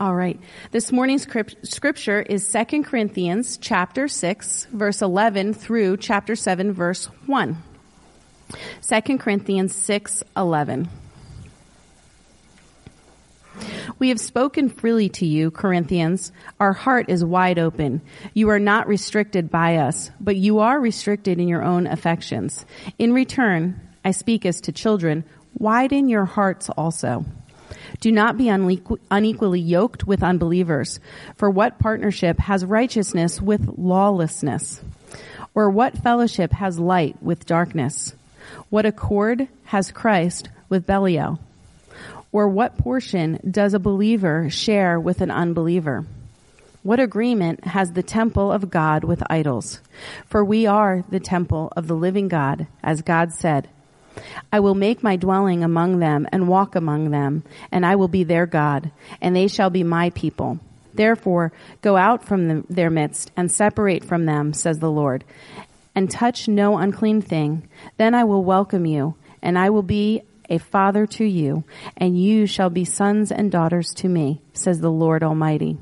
All right. This morning's scripture is 2 Corinthians chapter 6 verse 11 through chapter 7 verse 1. 2 Corinthians 6:11. We have spoken freely to you, Corinthians. Our heart is wide open. You are not restricted by us, but you are restricted in your own affections. In return, I speak as to children, widen your hearts also. Do not be unequally yoked with unbelievers. For what partnership has righteousness with lawlessness? Or what fellowship has light with darkness? What accord has Christ with Belial? Or what portion does a believer share with an unbeliever? What agreement has the temple of God with idols? For we are the temple of the living God, as God said, I will make my dwelling among them and walk among them, and I will be their God, and they shall be my people. Therefore, go out from the, their midst and separate from them, says the Lord, and touch no unclean thing. Then I will welcome you, and I will be a father to you, and you shall be sons and daughters to me, says the Lord Almighty.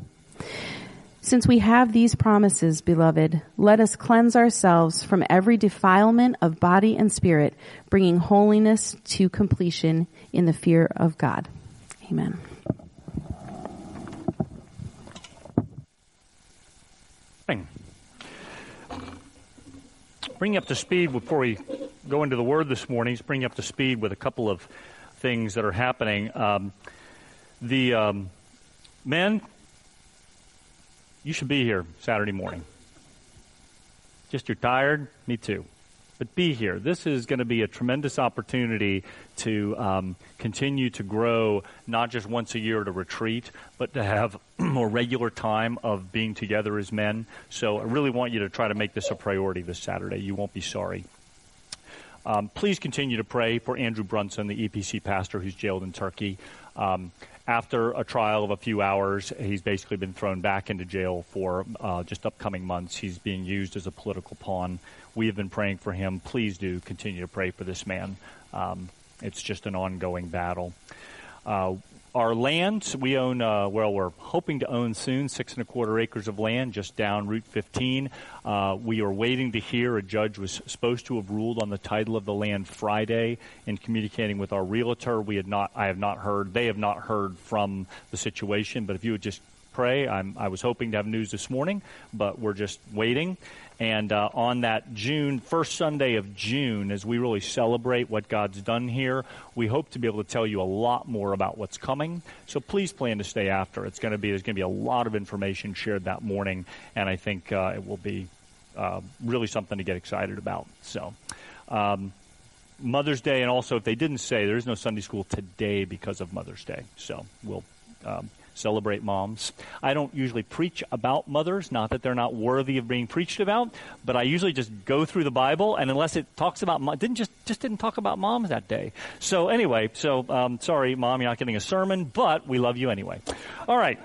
Since we have these promises, beloved, let us cleanse ourselves from every defilement of body and spirit, bringing holiness to completion in the fear of God. Amen. Bring up to speed before we go into the word this morning. Bring you up to speed with a couple of things that are happening. Um, the um, men you should be here Saturday morning. Just you're tired? Me too. But be here. This is going to be a tremendous opportunity to um, continue to grow, not just once a year to retreat, but to have more regular time of being together as men. So I really want you to try to make this a priority this Saturday. You won't be sorry. Um, please continue to pray for Andrew Brunson, the EPC pastor who's jailed in Turkey. Um, after a trial of a few hours, he's basically been thrown back into jail for uh, just upcoming months. He's being used as a political pawn. We have been praying for him. Please do continue to pray for this man. Um, it's just an ongoing battle. Uh, our land, we own, uh, well, we're hoping to own soon six and a quarter acres of land just down Route 15. Uh, we are waiting to hear. A judge was supposed to have ruled on the title of the land Friday. In communicating with our realtor, we had not, I have not heard, they have not heard from the situation. But if you would just pray, I'm, I was hoping to have news this morning, but we're just waiting. And uh, on that June, first Sunday of June, as we really celebrate what God's done here, we hope to be able to tell you a lot more about what's coming. So please plan to stay after. It's going to be, there's going to be a lot of information shared that morning, and I think uh, it will be uh, really something to get excited about. So, um, Mother's Day, and also if they didn't say, there is no Sunday school today because of Mother's Day. So we'll um, celebrate moms. I don't usually preach about mothers, not that they're not worthy of being preached about, but I usually just go through the Bible, and unless it talks about, mom, didn't just just didn't talk about moms that day. So anyway, so um, sorry, mom, you're not getting a sermon, but we love you anyway. All right.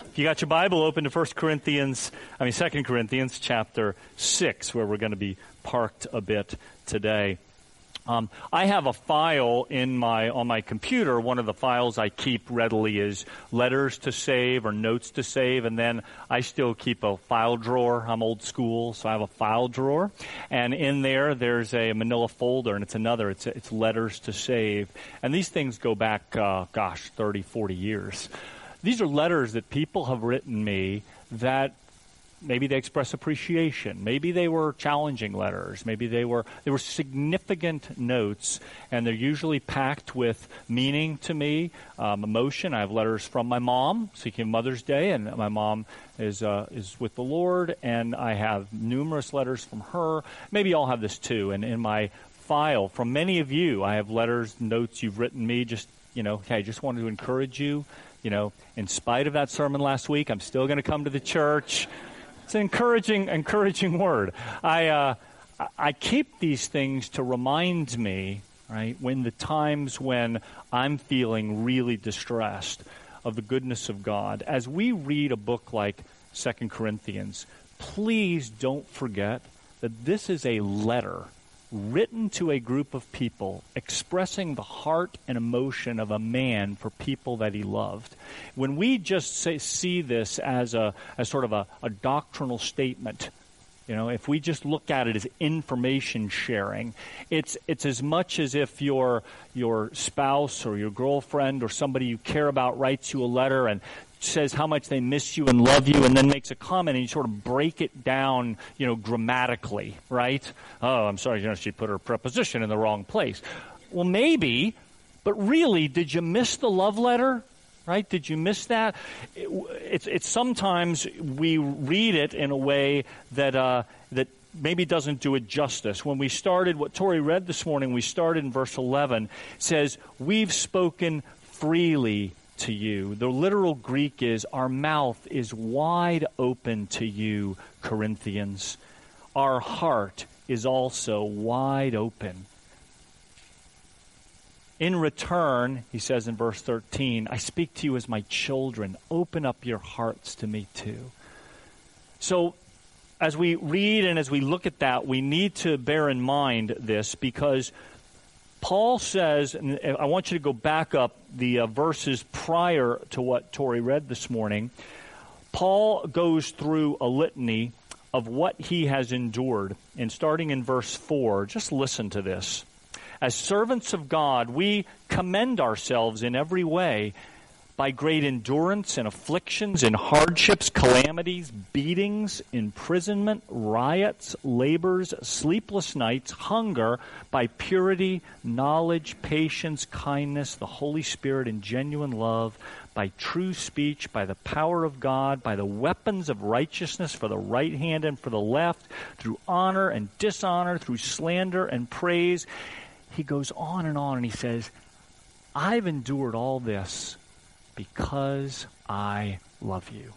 If you got your Bible open to 1 Corinthians, I mean 2 Corinthians chapter 6, where we're going to be parked a bit today. Um, I have a file in my on my computer. One of the files I keep readily is letters to save or notes to save, and then I still keep a file drawer. I'm old school, so I have a file drawer, and in there there's a Manila folder, and it's another. It's it's letters to save, and these things go back, uh, gosh, 30, 40 years. These are letters that people have written me that maybe they express appreciation. Maybe they were challenging letters. Maybe they were they were significant notes, and they're usually packed with meaning to me, um, emotion. I have letters from my mom, seeking Mother's Day, and my mom is uh, is with the Lord, and I have numerous letters from her. Maybe I'll have this too. And in my file from many of you, I have letters, notes you've written me. Just you know, hey, I just wanted to encourage you. You know, in spite of that sermon last week, I'm still going to come to the church. It's an encouraging, encouraging word. I, uh, I keep these things to remind me, right, when the times when I'm feeling really distressed of the goodness of God. As we read a book like Second Corinthians, please don't forget that this is a letter written to a group of people expressing the heart and emotion of a man for people that he loved. When we just say, see this as a as sort of a, a doctrinal statement, you know, if we just look at it as information sharing, it's it's as much as if your your spouse or your girlfriend or somebody you care about writes you a letter and says how much they miss you and love you and then makes a comment and you sort of break it down, you know, grammatically, right? Oh, I'm sorry, you know, she put her preposition in the wrong place. Well, maybe, but really, did you miss the love letter? Right? Did you miss that? It, it's, it's sometimes we read it in a way that, uh, that maybe doesn't do it justice. When we started, what Tori read this morning, we started in verse 11, says, We've spoken freely to you. The literal Greek is, Our mouth is wide open to you, Corinthians. Our heart is also wide open. In return, he says in verse 13, I speak to you as my children. Open up your hearts to me too. So, as we read and as we look at that, we need to bear in mind this because Paul says, and I want you to go back up the uh, verses prior to what Tori read this morning. Paul goes through a litany of what he has endured. And starting in verse 4, just listen to this. As servants of God, we commend ourselves in every way by great endurance in afflictions, in hardships, calamities, beatings, imprisonment, riots, labors, sleepless nights, hunger, by purity, knowledge, patience, kindness, the Holy Spirit, and genuine love, by true speech, by the power of God, by the weapons of righteousness for the right hand and for the left, through honor and dishonor, through slander and praise. He goes on and on and he says, I've endured all this because I love you.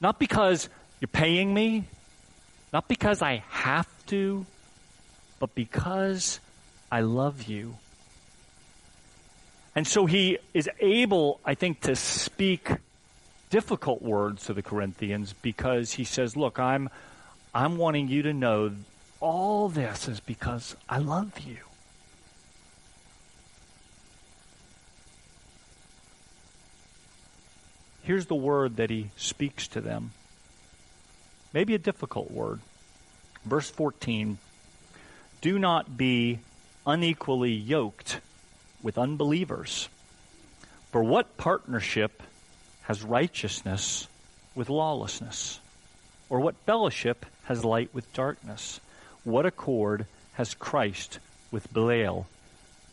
Not because you're paying me, not because I have to, but because I love you. And so he is able, I think, to speak difficult words to the Corinthians because he says, Look, I'm, I'm wanting you to know all this is because I love you. Here's the word that he speaks to them. Maybe a difficult word. Verse 14 Do not be unequally yoked with unbelievers. For what partnership has righteousness with lawlessness? Or what fellowship has light with darkness? What accord has Christ with Belial?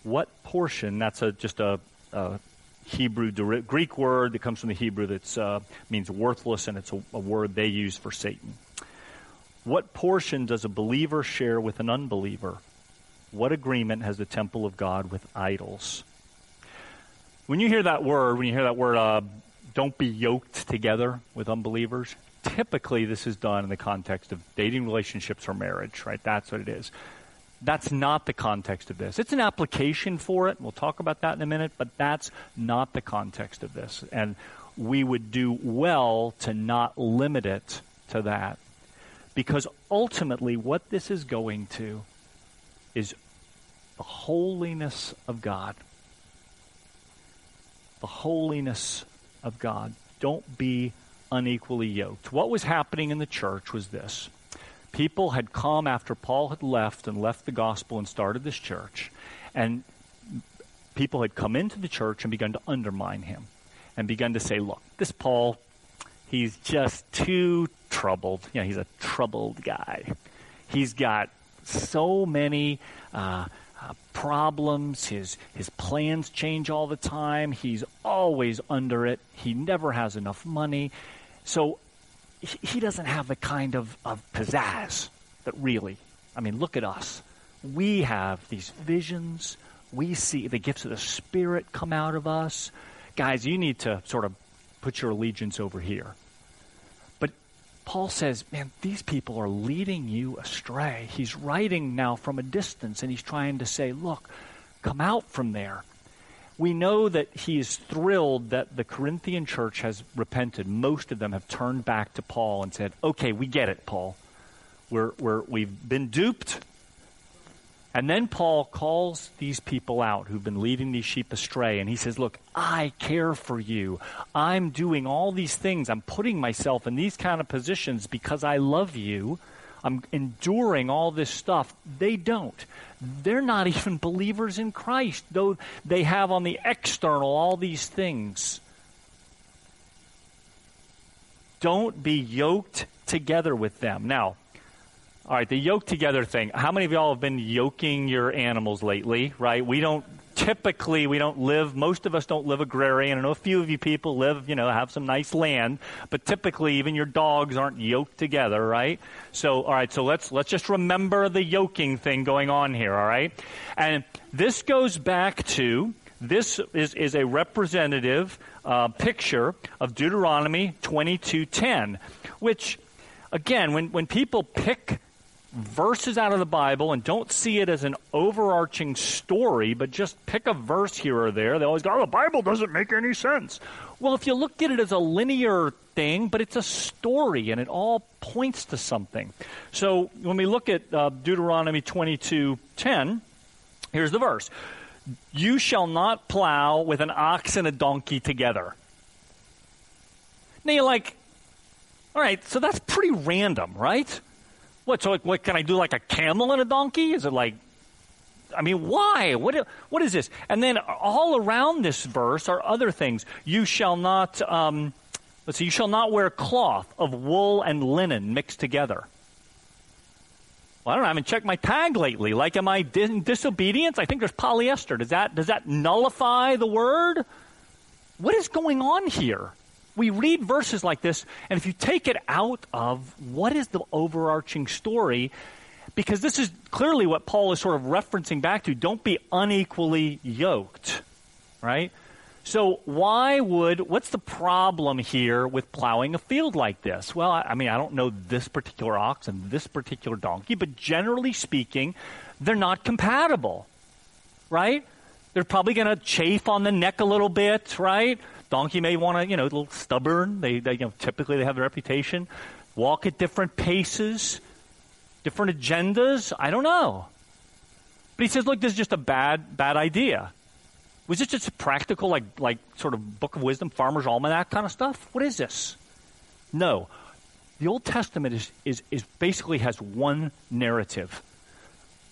What portion, that's a, just a, a Hebrew Greek word that comes from the Hebrew that uh, means worthless, and it's a, a word they use for Satan. What portion does a believer share with an unbeliever? What agreement has the temple of God with idols? When you hear that word, when you hear that word, uh, don't be yoked together with unbelievers, typically this is done in the context of dating relationships or marriage, right? That's what it is. That's not the context of this. It's an application for it. We'll talk about that in a minute, but that's not the context of this. And we would do well to not limit it to that. Because ultimately, what this is going to is the holiness of God. The holiness of God. Don't be unequally yoked. What was happening in the church was this people had come after Paul had left and left the gospel and started this church, and people had come into the church and begun to undermine him and begun to say, look, this Paul, he's just too troubled. Know, he's a troubled guy. He's got so many uh, uh, problems. His his plans change all the time. He's always under it. He never has enough money. So he doesn't have the kind of, of pizzazz that really, I mean, look at us. We have these visions. We see the gifts of the Spirit come out of us. Guys, you need to sort of put your allegiance over here. But Paul says, man, these people are leading you astray. He's writing now from a distance and he's trying to say, look, come out from there we know that he is thrilled that the Corinthian church has repented. Most of them have turned back to Paul and said, okay, we get it, Paul. we're, we're, we've been duped. And then Paul calls these people out who've been leading these sheep astray, and he says, Look, I care for you. I'm doing all these things. I'm putting myself in these kind of positions because I love you. I'm enduring all this stuff. They don't. They're not even believers in Christ, though they have on the external all these things. Don't be yoked together with them. Now, all right, the yoke together thing. How many of y'all have been yoking your animals lately, right? We don't typically we don't live most of us don't live agrarian. I know a few of you people live, you know, have some nice land, but typically even your dogs aren't yoked together, right? So all right, so let's let's just remember the yoking thing going on here, all right? And this goes back to this is, is a representative uh, picture of Deuteronomy 22:10, which again, when, when people pick verses out of the Bible and don't see it as an overarching story, but just pick a verse here or there. They always go, oh, the Bible doesn't make any sense. Well, if you look at it as a linear thing, but it's a story and it all points to something. So when we look at uh, Deuteronomy 22 10, here's the verse You shall not plow with an ox and a donkey together. Now you're like, all right, so that's pretty random, right? What? So, like, what can I do? Like a camel and a donkey? Is it like? I mean, why? What? What is this? And then all around this verse are other things. You shall not. Um, let's see. You shall not wear cloth of wool and linen mixed together. Well, I don't know. I haven't checked my tag lately. Like, am I in disobedience? I think there's polyester. Does that does that nullify the word? What is going on here? We read verses like this, and if you take it out of what is the overarching story, because this is clearly what Paul is sort of referencing back to don't be unequally yoked, right? So, why would, what's the problem here with plowing a field like this? Well, I, I mean, I don't know this particular ox and this particular donkey, but generally speaking, they're not compatible, right? They're probably going to chafe on the neck a little bit, right? Donkey may want to, you know, a little stubborn. They, they you know, typically they have a reputation. Walk at different paces, different agendas. I don't know. But he says, look, this is just a bad, bad idea. Was this just a practical, like, like sort of Book of Wisdom, Farmer's Almanac kind of stuff? What is this? No. The Old Testament is, is, is basically has one narrative.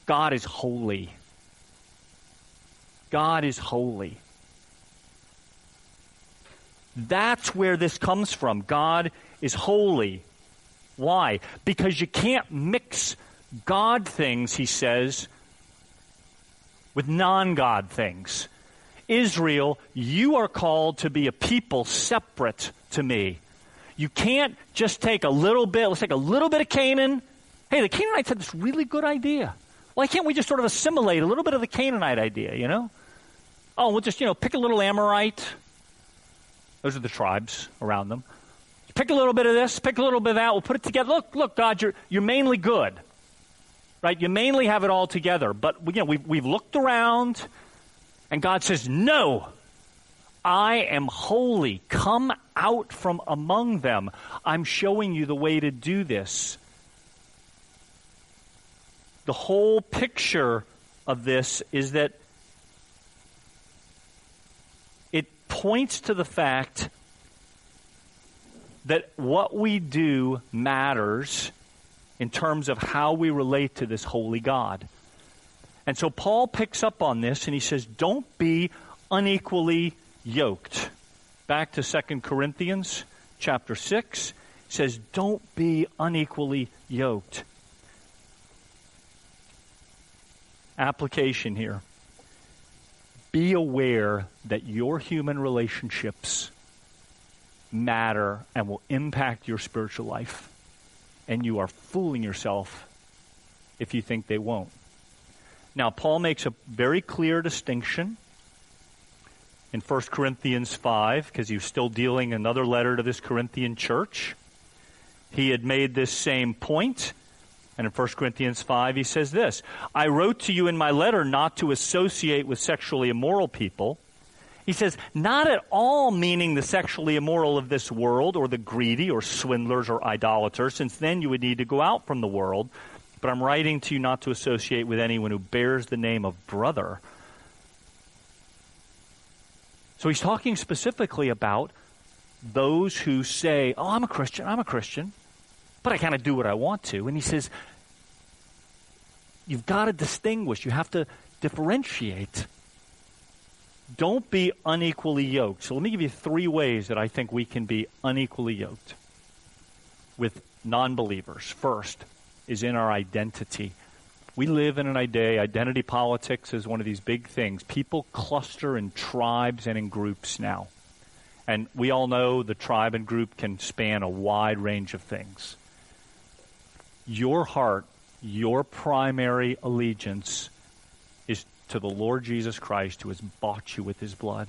God is holy. God is holy. That's where this comes from. God is holy. Why? Because you can't mix God things, he says, with non God things. Israel, you are called to be a people separate to me. You can't just take a little bit, let's take a little bit of Canaan. Hey, the Canaanites had this really good idea. Why can't we just sort of assimilate a little bit of the Canaanite idea, you know? Oh, we'll just, you know, pick a little Amorite, those are the tribes around them. Pick a little bit of this, pick a little bit of that. We'll put it together. Look, look, God, you're, you're mainly good. Right? You mainly have it all together. But, you know, we've, we've looked around, and God says, no, I am holy. Come out from among them. I'm showing you the way to do this. The whole picture of this is that points to the fact that what we do matters in terms of how we relate to this holy God. And so Paul picks up on this and he says, Don't be unequally yoked. Back to 2 Corinthians chapter 6 says, Don't be unequally yoked. Application here be aware that your human relationships matter and will impact your spiritual life. And you are fooling yourself if you think they won't. Now, Paul makes a very clear distinction in 1 Corinthians 5 because he was still dealing another letter to this Corinthian church. He had made this same point and in 1 Corinthians 5, he says this I wrote to you in my letter not to associate with sexually immoral people, He says, not at all meaning the sexually immoral of this world or the greedy or swindlers or idolaters, since then you would need to go out from the world. But I'm writing to you not to associate with anyone who bears the name of brother. So he's talking specifically about those who say, Oh, I'm a Christian, I'm a Christian, but I kind of do what I want to. And he says, You've got to distinguish, you have to differentiate. Don't be unequally yoked. So let me give you three ways that I think we can be unequally yoked with non believers. First is in our identity. We live in an day, identity politics is one of these big things. People cluster in tribes and in groups now. And we all know the tribe and group can span a wide range of things. Your heart, your primary allegiance is to the Lord Jesus Christ who has bought you with his blood.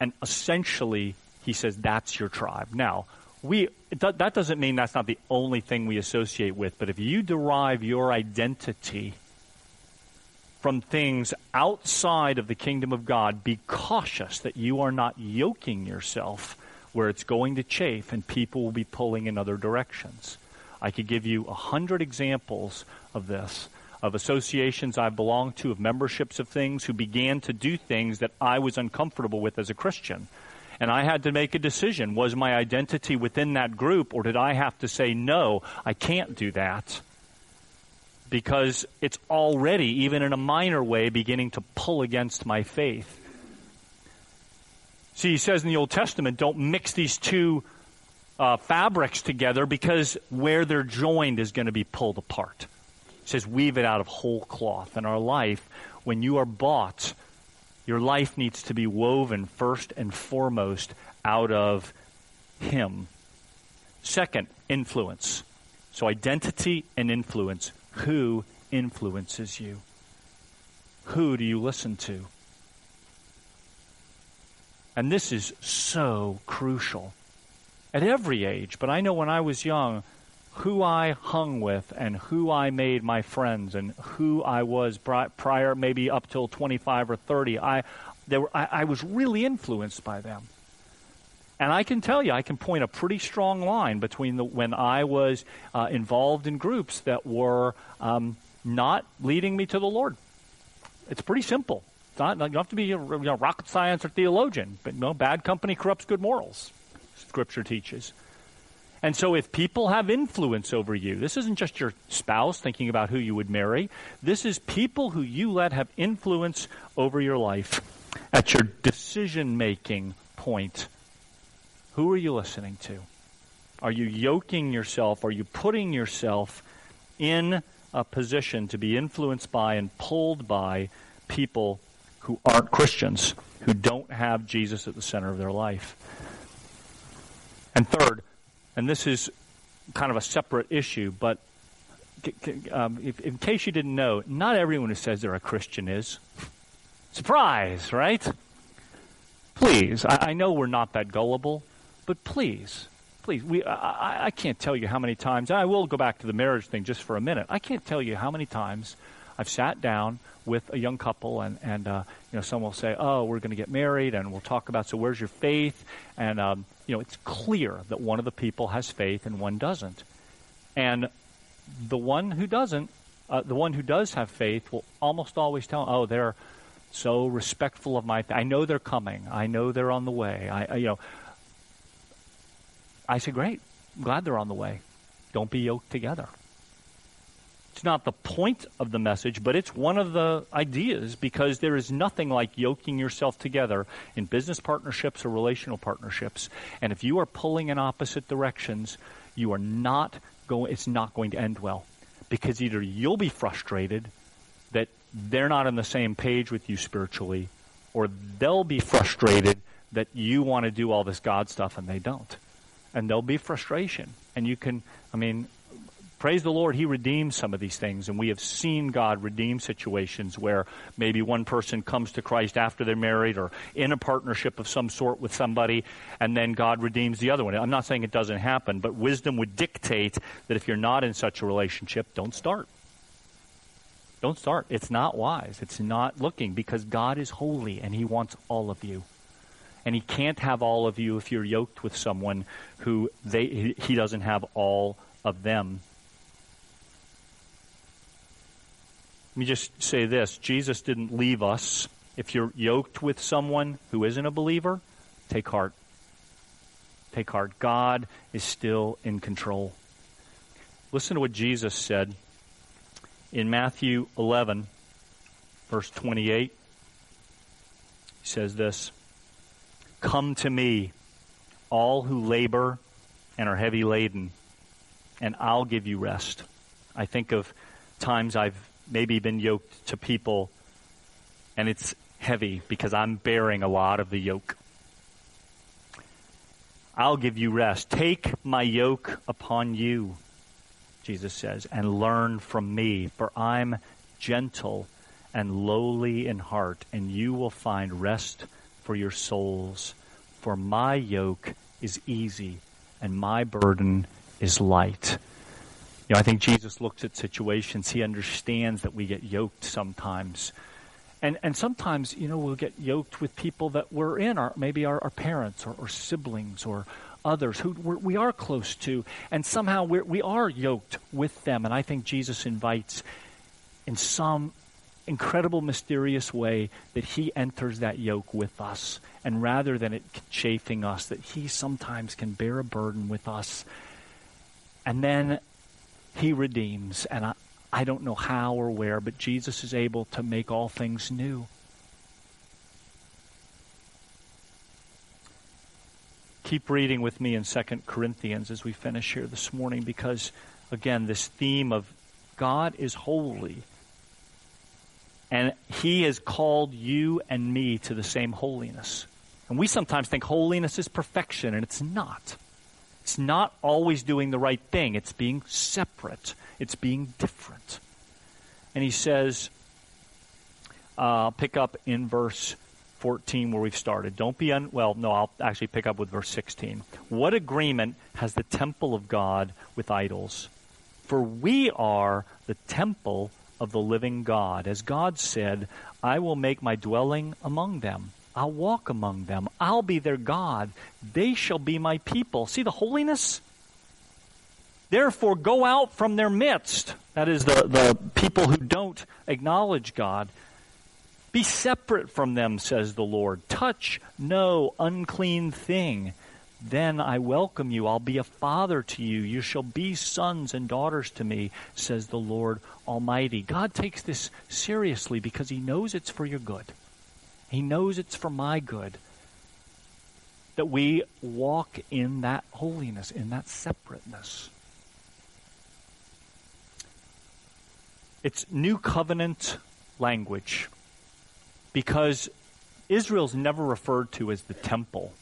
And essentially, he says that's your tribe. Now, we that doesn't mean that's not the only thing we associate with, but if you derive your identity from things outside of the kingdom of God, be cautious that you are not yoking yourself where it's going to chafe and people will be pulling in other directions. I could give you a hundred examples of this, of associations I belonged to, of memberships of things who began to do things that I was uncomfortable with as a Christian. And I had to make a decision. Was my identity within that group, or did I have to say, no, I can't do that? because it's already, even in a minor way, beginning to pull against my faith. See, he says in the Old Testament, don't mix these two uh, fabrics together because where they're joined is going to be pulled apart. He says, weave it out of whole cloth. In our life, when you are bought, your life needs to be woven first and foremost out of Him. Second, influence. So identity and influence who influences you? Who do you listen to? And this is so crucial at every age. But I know when I was young, who I hung with and who I made my friends and who I was prior, maybe up till 25 or 30, I, were, I, I was really influenced by them. And I can tell you, I can point a pretty strong line between the, when I was uh, involved in groups that were um, not leading me to the Lord. It's pretty simple. It's not, you don't have to be a you know, rocket science or theologian, but no, bad company corrupts good morals. Scripture teaches. And so, if people have influence over you, this isn't just your spouse thinking about who you would marry. This is people who you let have influence over your life at your decision making point who are you listening to? Are you yoking yourself? Are you putting yourself in a position to be influenced by and pulled by people who aren't Christians, who don't have Jesus at the center of their life? And third, and this is kind of a separate issue, but um, if, in case you didn't know, not everyone who says they're a Christian is. Surprise, right? Please, I, I know we're not that gullible. But please, please, we, I, I can't tell you how many times, I will go back to the marriage thing just for a minute. I can't tell you how many times I've sat down with a young couple and, and uh, you know, someone will say, oh, we're going to get married and we'll talk about, so where's your faith? And, um, you know, it's clear that one of the people has faith and one doesn't. And the one who doesn't, uh, the one who does have faith will almost always tell, oh, they're so respectful of my, faith. I know they're coming. I know they're on the way. I, I you know, I said, Great. I'm glad they're on the way. Don't be yoked together. It's not the point of the message, but it's one of the ideas because there is nothing like yoking yourself together in business partnerships or relational partnerships. And if you are pulling in opposite directions, you are not going, it's not going to end well. Because either you'll be frustrated that they're not on the same page with you spiritually, or they'll be frustrated that you want to do all this God stuff and they don't and there'll be frustration. And you can, I mean, praise the Lord, He redeems some of these things. And we have seen God redeem situations where maybe one person comes to Christ after they're married or in a partnership of some sort with somebody, and then God redeems the other one. I'm not saying it doesn't happen, but wisdom would dictate that if you're not in such a relationship, don't start. Don't start. It's not wise. It's not looking because God is holy and He wants all of you. And He can't have all of you if you're yoked with someone who they, He doesn't have all of them. Let me just say this Jesus didn't leave us. If you're yoked with someone who isn't a believer, take heart. Take heart. God is still in control. Listen to what Jesus said in Matthew 11, verse 28. He says this Come to me, all who labor and are heavy laden, and I'll give you rest. I think of times I've maybe been yoked to people, and it's heavy because I'm bearing a lot of the yoke. I'll give you rest. Take my yoke upon you, Jesus says, and learn from me, for I'm gentle and lowly in heart, and you will find rest for your souls. For my yoke is easy and my burden is light. You know, I think Jesus looks at situations. He understands that we get yoked sometimes. And and sometimes you know we'll get yoked with people that we're in our maybe our, our parents or, or, siblings or others who we're, we are close to and somehow we're, we are yoked with them. And i think jesus invites in some incredible mysterious way that he enters that yoke with us. And rather than it chafing us that he sometimes can bear a burden with us. And then he redeems and I, I don't know how or where, but Jesus is able to make all things new. Keep reading with me in 2 Corinthians as we finish here this morning because, again, this theme of God is holy. And He has called you and me to the same holiness. And we sometimes think holiness is perfection, and it's not. It's not always doing the right thing, it's being separate, it's being different. And he says, uh, pick up in verse 14 where we've started. Don't be un. Well, no, I'll actually pick up with verse 16. What agreement has the temple of God with idols? For we are the temple of the living God. As God said, I will make my dwelling among them. I'll walk among them. I'll be their God. They shall be my people. See the holiness? Therefore, go out from their midst. That is, the, the people who don't acknowledge God. Be separate from them, says the Lord. Touch no unclean thing. Then I welcome you. I'll be a father to you. You shall be sons and daughters to me, says the Lord Almighty. God takes this seriously because He knows it's for your good. He knows it's for my good that we walk in that holiness, in that separateness. It's new covenant language because Israel's never referred to as the temple.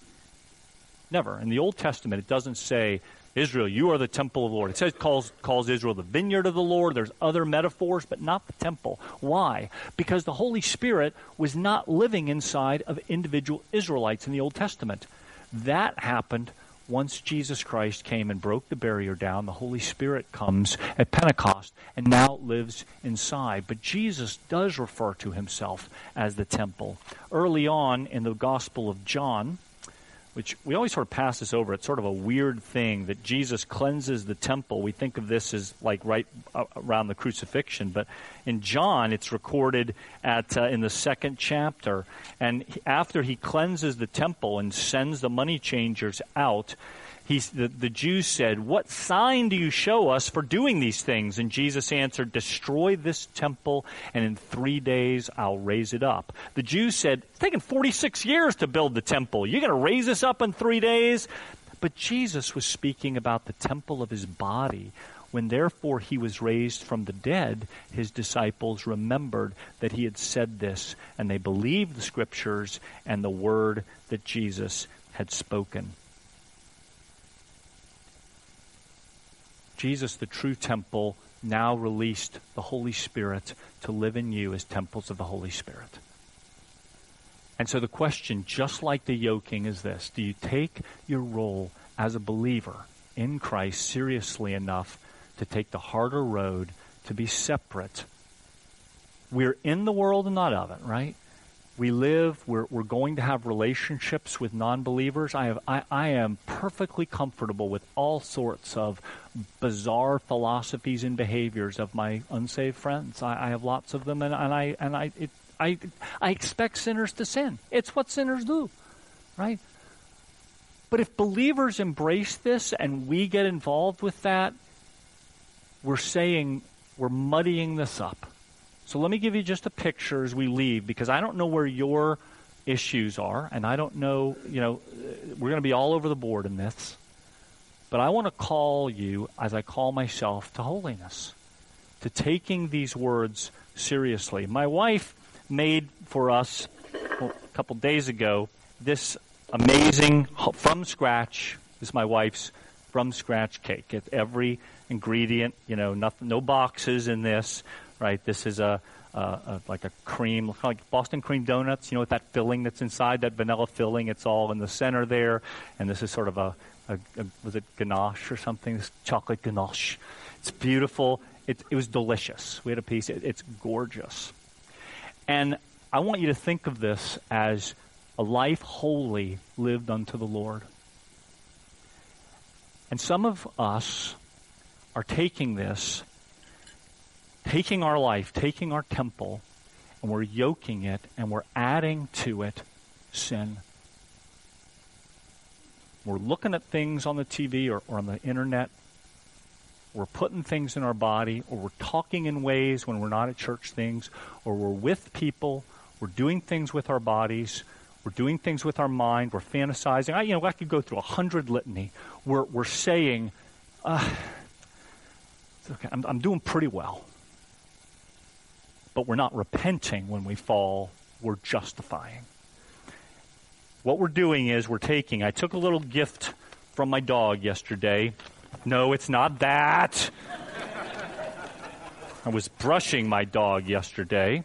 Never. In the Old Testament, it doesn't say Israel, you are the temple of the Lord. It says calls calls Israel the vineyard of the Lord. There's other metaphors, but not the temple. Why? Because the Holy Spirit was not living inside of individual Israelites in the Old Testament. That happened once Jesus Christ came and broke the barrier down. The Holy Spirit comes at Pentecost and now lives inside. But Jesus does refer to himself as the temple. Early on in the Gospel of John, which we always sort of pass this over. It's sort of a weird thing that Jesus cleanses the temple. We think of this as like right around the crucifixion, but in John, it's recorded at uh, in the second chapter. And after he cleanses the temple and sends the money changers out, He's, the, the Jews said, What sign do you show us for doing these things? And Jesus answered, Destroy this temple, and in three days I'll raise it up. The Jews said, It's taken 46 years to build the temple. You're going to raise this up in three days? But Jesus was speaking about the temple of his body. When therefore he was raised from the dead, his disciples remembered that he had said this, and they believed the scriptures and the word that Jesus had spoken. Jesus, the true temple, now released the Holy Spirit to live in you as temples of the Holy Spirit. And so the question, just like the yoking, is this Do you take your role as a believer in Christ seriously enough to take the harder road to be separate we're in the world and not of it, right? We live, we're, we're going to have relationships with non believers. I, I, I am perfectly comfortable with all sorts of bizarre philosophies and behaviors of my unsaved friends. I, I have lots of them, and, and, I, and I, it, I, I expect sinners to sin. It's what sinners do, right? But if believers embrace this and we get involved with that, we're saying we're muddying this up. So let me give you just a picture as we leave because I don't know where your issues are, and I don't know, you know, we're going to be all over the board in this. But I want to call you, as I call myself, to holiness, to taking these words seriously. My wife made for us well, a couple days ago this amazing, from scratch, this is my wife's from scratch cake. It's every ingredient, you know, nothing, no boxes in this right? This is a, a, a like a cream, like Boston cream donuts. You know, with that filling that's inside, that vanilla filling. It's all in the center there, and this is sort of a, a, a was it ganache or something? This chocolate ganache. It's beautiful. It, it was delicious. We had a piece. It, it's gorgeous, and I want you to think of this as a life wholly lived unto the Lord. And some of us are taking this taking our life, taking our temple, and we're yoking it and we're adding to it sin. We're looking at things on the TV or, or on the internet. We're putting things in our body, or we're talking in ways when we're not at church things, or we're with people. We're doing things with our bodies. We're doing things with our mind. We're fantasizing. I, you know, I could go through a hundred litany. We're, we're saying, uh, okay, I'm, I'm doing pretty well but we're not repenting when we fall, we're justifying. What we're doing is we're taking, I took a little gift from my dog yesterday. No, it's not that. I was brushing my dog yesterday,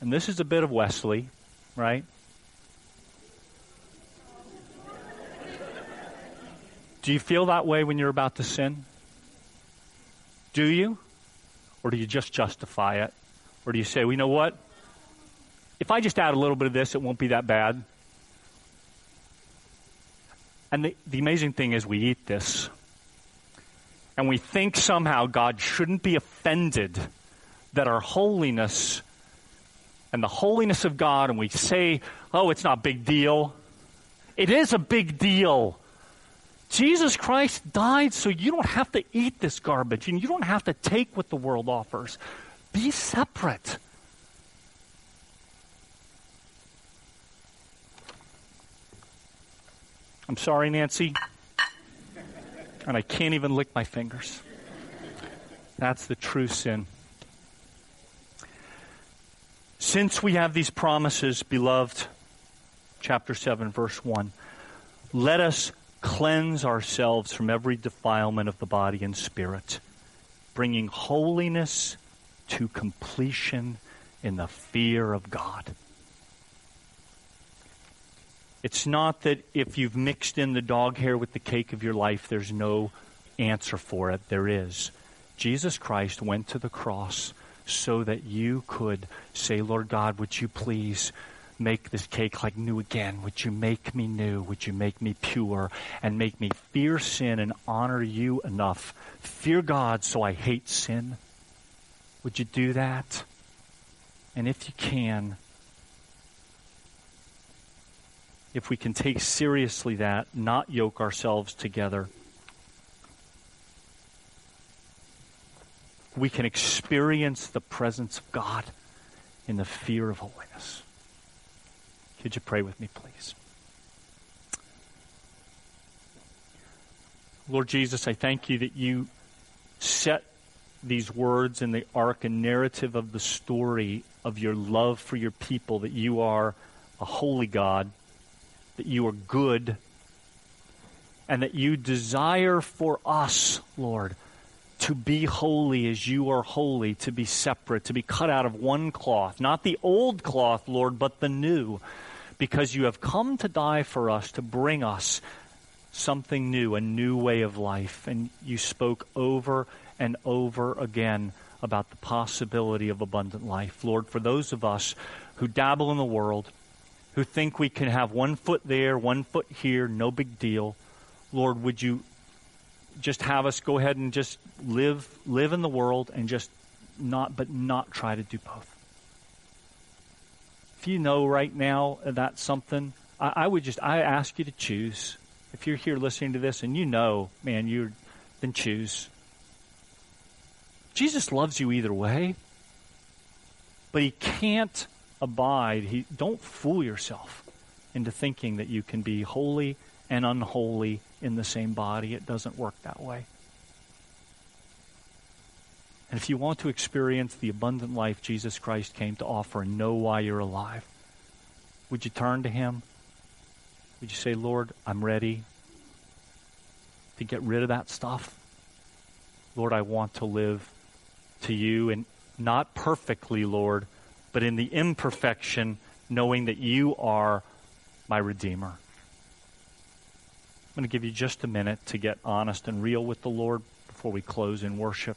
and this is a bit of Wesley, right? Do you feel that way when you're about to sin? Do you? Or do you just justify it? Or do you say, well, you know what? If I just add a little bit of this, it won't be that bad? And the, the amazing thing is, we eat this. And we think somehow God shouldn't be offended that our holiness and the holiness of God, and we say, oh, it's not a big deal. It is a big deal. Jesus Christ died so you don't have to eat this garbage and you don't have to take what the world offers. Be separate. I'm sorry, Nancy. And I can't even lick my fingers. That's the true sin. Since we have these promises, beloved, chapter 7, verse 1, let us cleanse ourselves from every defilement of the body and spirit, bringing holiness to completion in the fear of God. It's not that if you've mixed in the dog hair with the cake of your life, there's no answer for it. There is. Jesus Christ went to the cross so that you could say, Lord God, would you please make this cake like new again? Would you make me new? Would you make me pure and make me fear sin and honor you enough? Fear God so I hate sin. Would you do that? And if you can, if we can take seriously that, not yoke ourselves together, we can experience the presence of God in the fear of holiness. Could you pray with me, please? Lord Jesus, I thank you that you set these words in the arc and narrative of the story of your love for your people, that you are a holy God, that you are good, and that you desire for us, Lord, to be holy as you are holy, to be separate, to be cut out of one cloth, not the old cloth, Lord, but the new, because you have come to die for us, to bring us something new, a new way of life. And you spoke over and over again about the possibility of abundant life. Lord, for those of us who dabble in the world, who think we can have one foot there, one foot here, no big deal, Lord, would you just have us go ahead and just live live in the world and just not but not try to do both. If you know right now that's something, I, I would just I ask you to choose. If you're here listening to this and you know, man, you then choose. Jesus loves you either way, but he can't abide. He don't fool yourself into thinking that you can be holy and unholy in the same body. It doesn't work that way. And if you want to experience the abundant life Jesus Christ came to offer and know why you're alive, would you turn to Him? Would you say, Lord, I'm ready to get rid of that stuff? Lord, I want to live to you and not perfectly, Lord, but in the imperfection, knowing that you are my Redeemer. I'm going to give you just a minute to get honest and real with the Lord before we close in worship.